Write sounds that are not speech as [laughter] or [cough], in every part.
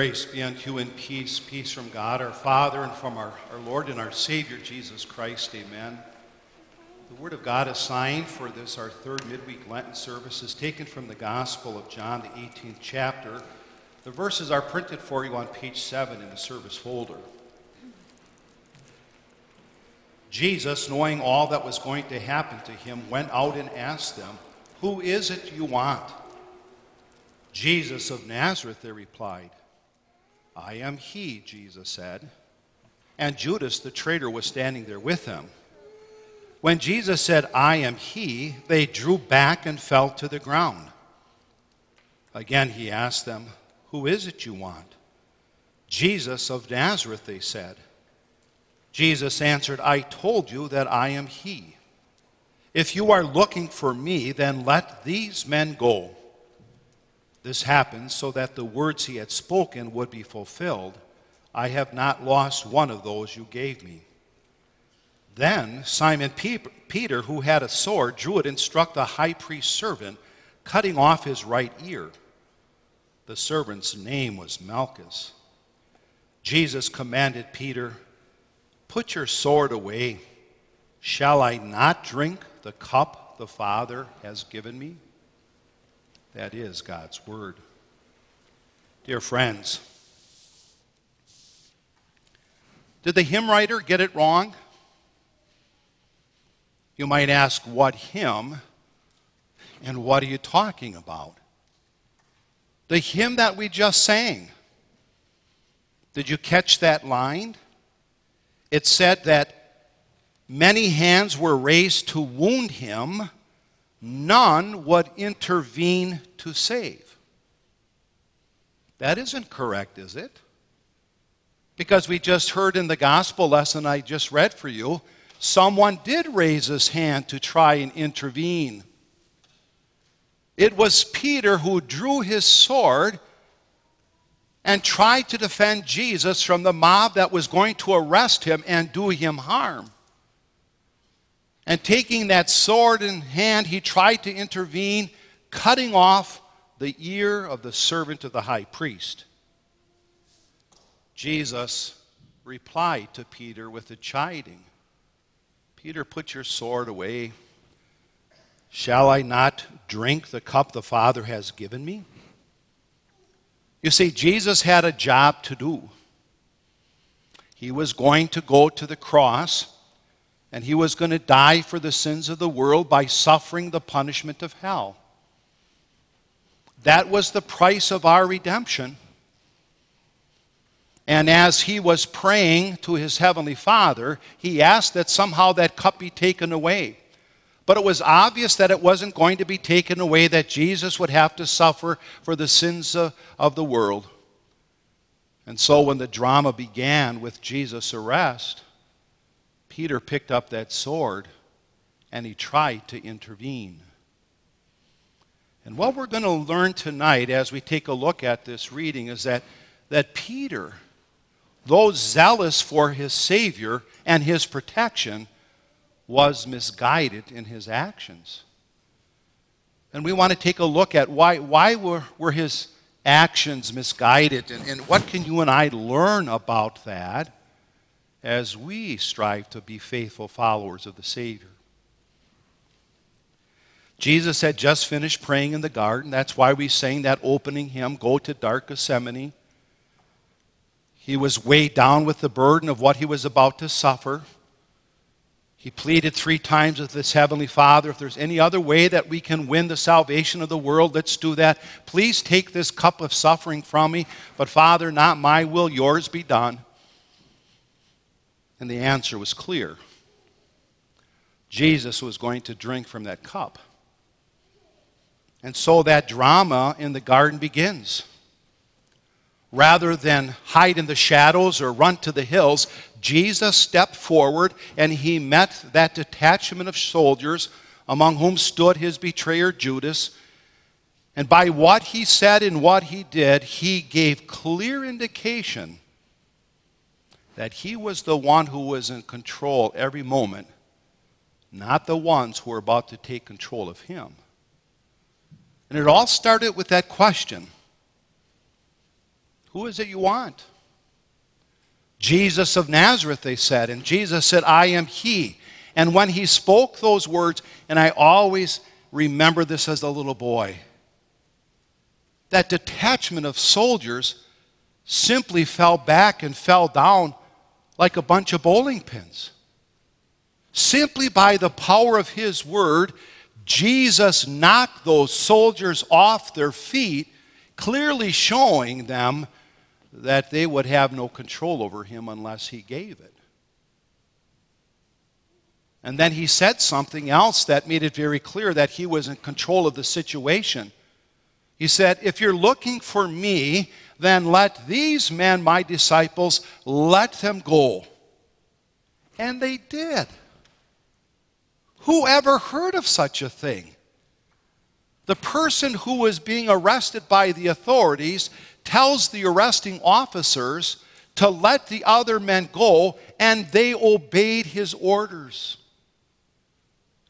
Grace be unto you in peace, peace from God our Father and from our, our Lord and our Savior Jesus Christ. Amen. The Word of God assigned for this, our third midweek Lenten service, is taken from the Gospel of John, the 18th chapter. The verses are printed for you on page 7 in the service folder. Jesus, knowing all that was going to happen to him, went out and asked them, Who is it you want? Jesus of Nazareth, they replied. I am he, Jesus said. And Judas the traitor was standing there with him. When Jesus said, I am he, they drew back and fell to the ground. Again he asked them, Who is it you want? Jesus of Nazareth, they said. Jesus answered, I told you that I am he. If you are looking for me, then let these men go. This happened so that the words he had spoken would be fulfilled. I have not lost one of those you gave me. Then Simon Peter, who had a sword, drew it and struck the high priest's servant, cutting off his right ear. The servant's name was Malchus. Jesus commanded Peter, Put your sword away. Shall I not drink the cup the Father has given me? That is God's Word. Dear friends, did the hymn writer get it wrong? You might ask, what hymn and what are you talking about? The hymn that we just sang. Did you catch that line? It said that many hands were raised to wound him none would intervene to save. That isn't correct, is it? Because we just heard in the gospel lesson I just read for you, someone did raise his hand to try and intervene. It was Peter who drew his sword and tried to defend Jesus from the mob that was going to arrest him and do him harm. And taking that sword in hand, he tried to intervene, cutting off the ear of the servant of the high priest. Jesus replied to Peter with a chiding Peter, put your sword away. Shall I not drink the cup the Father has given me? You see, Jesus had a job to do. He was going to go to the cross and he was going to die for the sins of the world by suffering the punishment of hell. That was the price of our redemption. And as he was praying to his heavenly Father, he asked that somehow that cup be taken away. But it was obvious that it wasn't going to be taken away, that Jesus would have to suffer for the sins of the world. And so when the drama began with Jesus' arrest, Peter picked up that sword and he tried to intervene. And what we're going to learn tonight as we take a look at this reading is that, that Peter, though zealous for his Savior and his protection, was misguided in his actions. And we want to take a look at why, why were, were his actions misguided and, and what can you and I learn about that as we strive to be faithful followers of the Savior. Jesus had just finished praying in the garden. That's why we sang that opening hymn, Go to Dark Gethsemane. He was weighed down with the burden of what he was about to suffer. He pleaded three times with his heavenly Father, if there's any other way that we can win the salvation of the world, let's do that. Please take this cup of suffering from me. But Father, not my will, yours be done. And the answer was clear Jesus was going to drink from that cup. And so that drama in the garden begins. Rather than hide in the shadows or run to the hills, Jesus stepped forward and he met that detachment of soldiers among whom stood his betrayer Judas. And by what he said and what he did, he gave clear indication that he was the one who was in control every moment, not the ones who were about to take control of him. And it all started with that question Who is it you want? Jesus of Nazareth, they said. And Jesus said, I am he. And when he spoke those words, and I always remember this as a little boy, that detachment of soldiers simply fell back and fell down like a bunch of bowling pins. Simply by the power of his word, Jesus knocked those soldiers off their feet, clearly showing them that they would have no control over him unless he gave it. And then he said something else that made it very clear that he was in control of the situation. He said, If you're looking for me, then let these men, my disciples, let them go. And they did. Who ever heard of such a thing? The person who was being arrested by the authorities tells the arresting officers to let the other men go, and they obeyed his orders.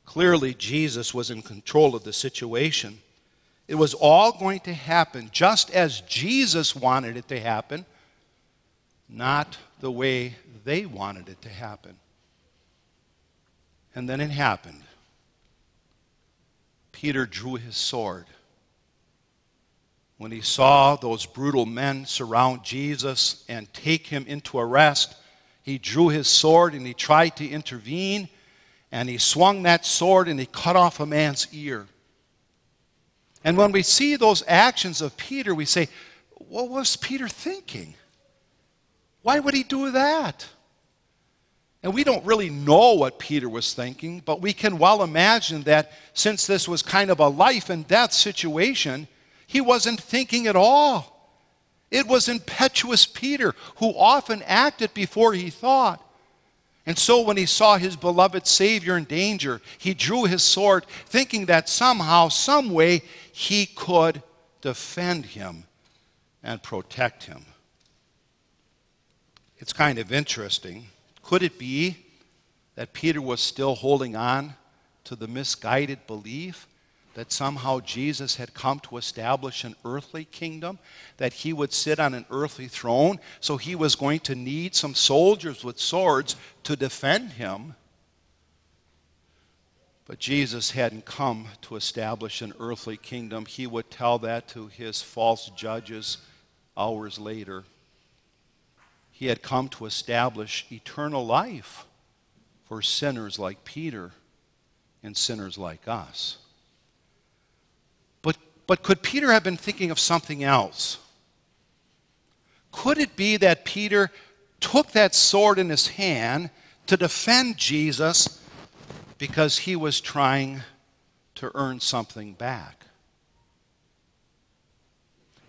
Clearly, Jesus was in control of the situation. It was all going to happen just as Jesus wanted it to happen, not the way they wanted it to happen. And then it happened. Peter drew his sword when he saw those brutal men surround Jesus and take him into arrest, he drew his sword and he tried to intervene. And he swung that sword and he cut off a man's ear. And when we see those actions of Peter, we say, What was Peter thinking? Why would he do that? And we don't really know what Peter was thinking, but we can well imagine that since this was kind of a life and death situation, he wasn't thinking at all. It was impetuous Peter who often acted before he thought. And so when he saw his beloved Savior in danger, he drew his sword, thinking that somehow, some way, he could defend him and protect him. It's kind of interesting. Could it be that Peter was still holding on to the misguided belief that somehow Jesus had come to establish an earthly kingdom, that he would sit on an earthly throne, so he was going to need some soldiers with swords to defend him. But Jesus hadn't come to establish an earthly kingdom. He would tell that to his false judges hours later. He had come to establish eternal life for sinners like Peter and sinners like us. But but could Peter have been thinking of something else? Could it be that Peter took that sword in his hand to defend Jesus because he was trying to earn something back?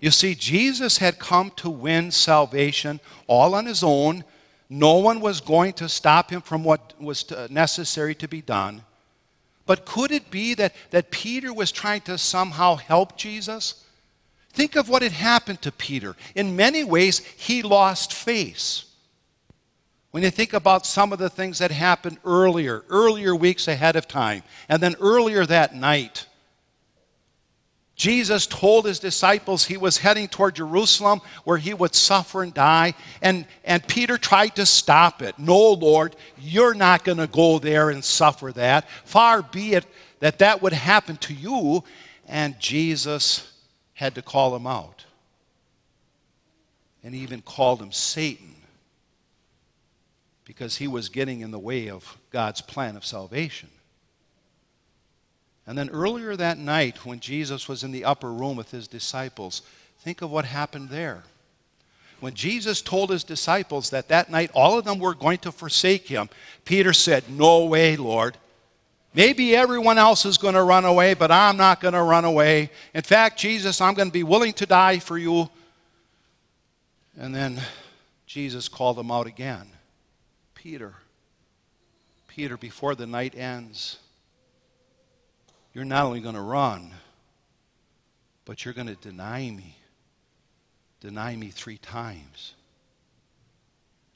You see, Jesus had come to win salvation all on his own. No one was going to stop him from what was necessary to be done. But could it be that, that Peter was trying to somehow help Jesus? Think of what had happened to Peter. In many ways, he lost face. When you think about some of the things that happened earlier, earlier weeks ahead of time, and then earlier that night, Jesus told his disciples he was heading toward Jerusalem where he would suffer and die. And, and Peter tried to stop it. No, Lord, you're not going to go there and suffer that. Far be it that that would happen to you. And Jesus had to call him out. And he even called him Satan because he was getting in the way of God's plan of salvation. And then earlier that night, when Jesus was in the upper room with his disciples, think of what happened there. When Jesus told his disciples that that night all of them were going to forsake him, Peter said, No way, Lord. Maybe everyone else is going to run away, but I'm not going to run away. In fact, Jesus, I'm going to be willing to die for you. And then Jesus called him out again Peter, Peter, before the night ends, you're not only going to run, but you're going to deny me. Deny me three times.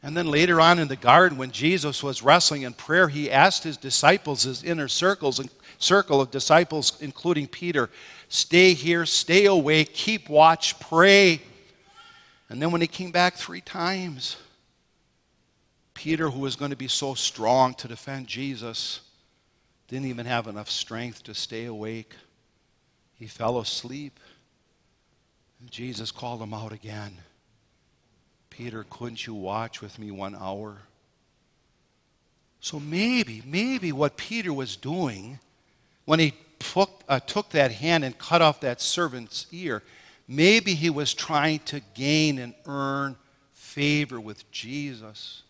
And then later on in the garden, when Jesus was wrestling in prayer, he asked his disciples, his inner circles, circle of disciples, including Peter, stay here, stay away, keep watch, pray. And then when he came back three times, Peter, who was going to be so strong to defend Jesus, didn't even have enough strength to stay awake. He fell asleep. And Jesus called him out again. Peter, couldn't you watch with me one hour? So maybe, maybe what Peter was doing when he took, uh, took that hand and cut off that servant's ear, maybe he was trying to gain and earn favor with Jesus.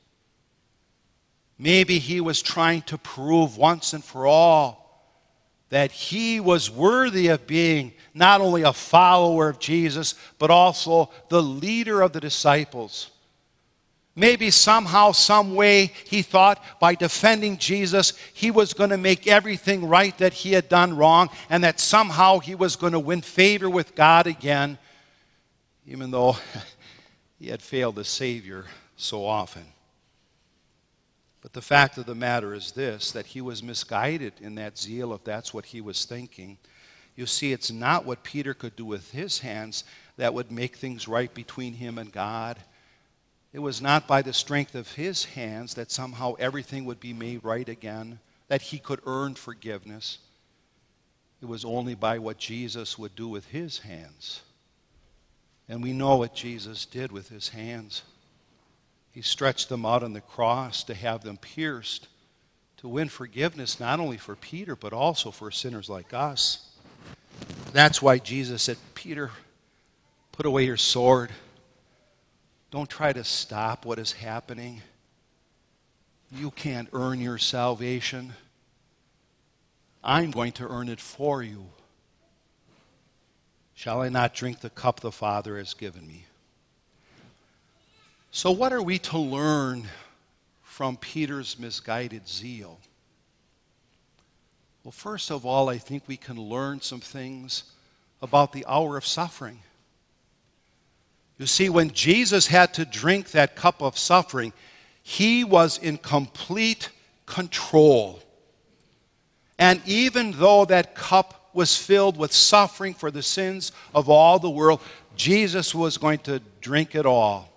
Maybe he was trying to prove once and for all that he was worthy of being not only a follower of Jesus, but also the leader of the disciples. Maybe somehow, some way, he thought by defending Jesus, he was going to make everything right that he had done wrong, and that somehow he was going to win favor with God again, even though [laughs] he had failed the Savior so often. But the fact of the matter is this that he was misguided in that zeal, if that's what he was thinking. You see, it's not what Peter could do with his hands that would make things right between him and God. It was not by the strength of his hands that somehow everything would be made right again, that he could earn forgiveness. It was only by what Jesus would do with his hands. And we know what Jesus did with his hands. He stretched them out on the cross to have them pierced, to win forgiveness not only for Peter, but also for sinners like us. That's why Jesus said, Peter, put away your sword. Don't try to stop what is happening. You can't earn your salvation. I'm going to earn it for you. Shall I not drink the cup the Father has given me? So, what are we to learn from Peter's misguided zeal? Well, first of all, I think we can learn some things about the hour of suffering. You see, when Jesus had to drink that cup of suffering, he was in complete control. And even though that cup was filled with suffering for the sins of all the world, Jesus was going to drink it all.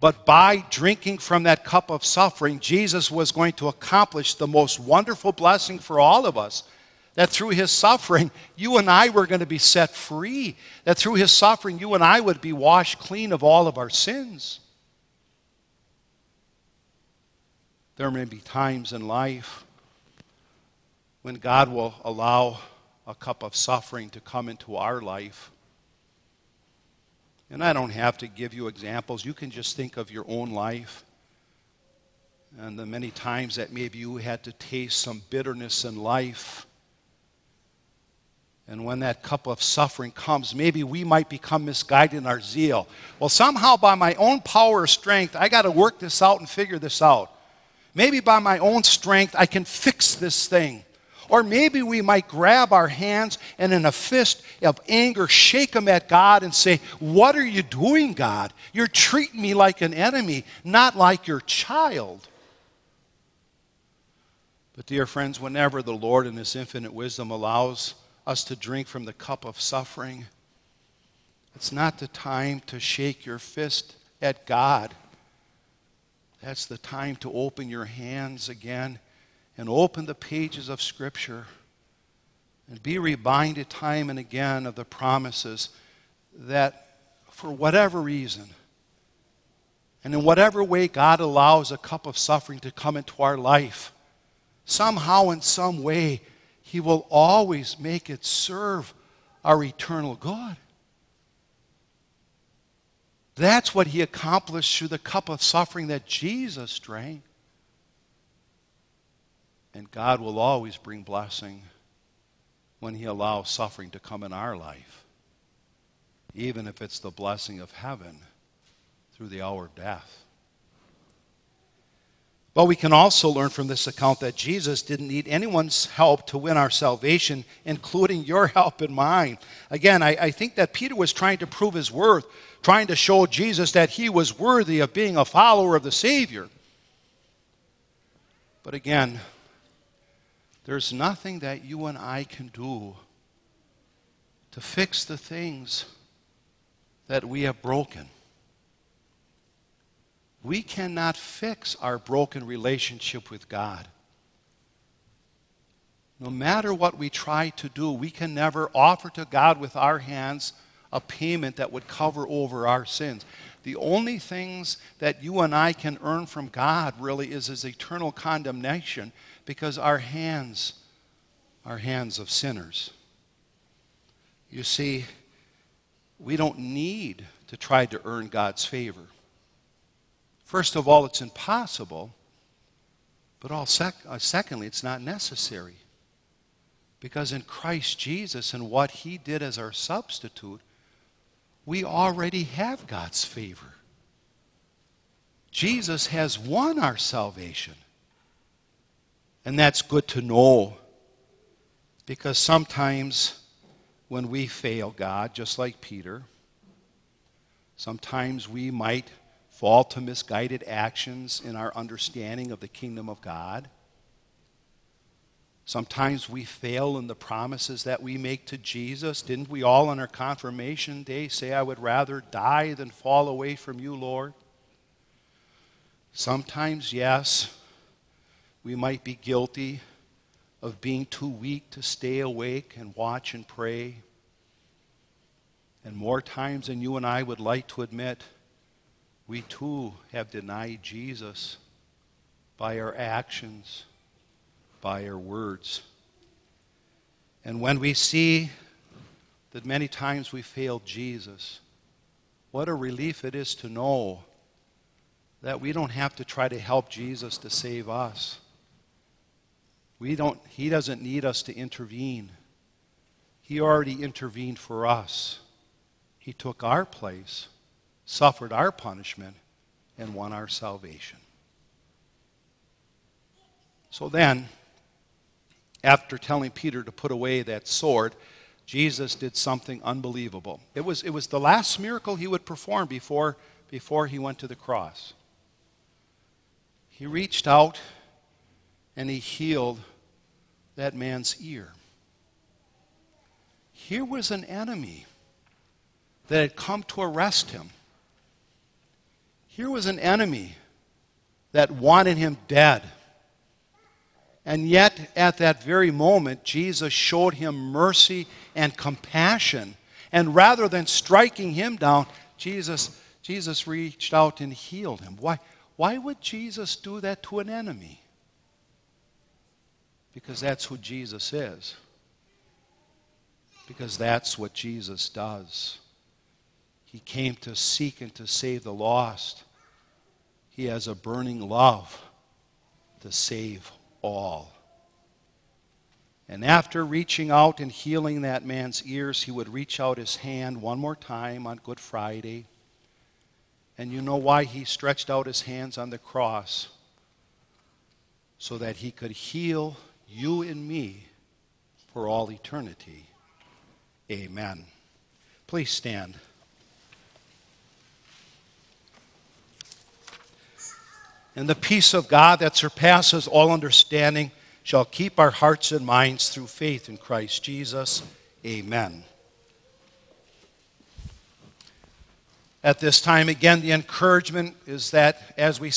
But by drinking from that cup of suffering, Jesus was going to accomplish the most wonderful blessing for all of us that through his suffering, you and I were going to be set free. That through his suffering, you and I would be washed clean of all of our sins. There may be times in life when God will allow a cup of suffering to come into our life. And I don't have to give you examples. You can just think of your own life and the many times that maybe you had to taste some bitterness in life and when that cup of suffering comes, maybe we might become misguided in our zeal. Well, somehow by my own power or strength, I got to work this out and figure this out. Maybe by my own strength, I can fix this thing. Or maybe we might grab our hands and in a fist of anger shake them at God and say, What are you doing, God? You're treating me like an enemy, not like your child. But, dear friends, whenever the Lord in His infinite wisdom allows us to drink from the cup of suffering. It's not the time to shake your fist at God. That's the time to open your hands again and open the pages of Scripture and be reminded time and again of the promises that for whatever reason, and in whatever way God allows a cup of suffering to come into our life, somehow, in some way, he will always make it serve our eternal good. That's what He accomplished through the cup of suffering that Jesus drank. And God will always bring blessing when He allows suffering to come in our life, even if it's the blessing of heaven through the hour of death. But we can also learn from this account that Jesus didn't need anyone's help to win our salvation, including your help and mine. Again, I, I, think that Peter was trying to prove his worth, trying to show Jesus that he was worthy of being a follower of the Savior. But again, there's nothing that you and I can do to fix the things that we have broken. We cannot fix our broken relationship with God. No matter what we try to do, we can never offer to God with our hands a payment that would cover over our sins. The only things that you and I can earn from God really is his eternal condemnation because our hands are hands of sinners. You see, we don't need to try to earn God's favor. First of all, it's impossible. But all sec- uh, secondly, it's not necessary. Because in Christ Jesus and what he did as our substitute, we already have God's favor. Jesus has won our salvation. And that's good to know. Because sometimes when we fail God, just like Peter, sometimes we might fall to misguided actions in our understanding of the kingdom of God. Sometimes we fail in the promises that we make to Jesus. Didn't we all on our confirmation day say, I would rather die than fall away from you, Lord? Sometimes, yes, we might be guilty of being too weak to stay awake and watch and pray. And more times than you and I would like to admit, we too have denied Jesus by our actions by our words. And when we see that many times we failed Jesus, what a relief it is to know that we don't have to try to help Jesus to save us. We don't, he doesn't need us to intervene. He already intervened for us. He took our place, suffered our punishment, and won our salvation. So then, after telling Peter to put away that sword, Jesus did something unbelievable. It was, it was the last miracle he would perform before, before he went to the cross. He reached out and he healed that man's ear. Here was an enemy that had come to arrest him. Here was an enemy that wanted him dead. And yet, at that very moment, Jesus showed him mercy and compassion. And rather than striking him down, Jesus, Jesus reached out and healed him. Why, why would Jesus do that to an enemy? Because that's who Jesus is. Because that's what Jesus does. He came to seek and to save the lost. He has a burning love to save all. And after reaching out and healing that man's ears, he would reach out his hand one more time on Good Friday. And you know why he stretched out his hands on the cross? So that he could heal you and me for all eternity. Amen. Please stand. And the peace of God that surpasses all understanding shall keep our hearts and minds through faith in Christ Jesus. Amen. At this time, again, the encouragement is that as we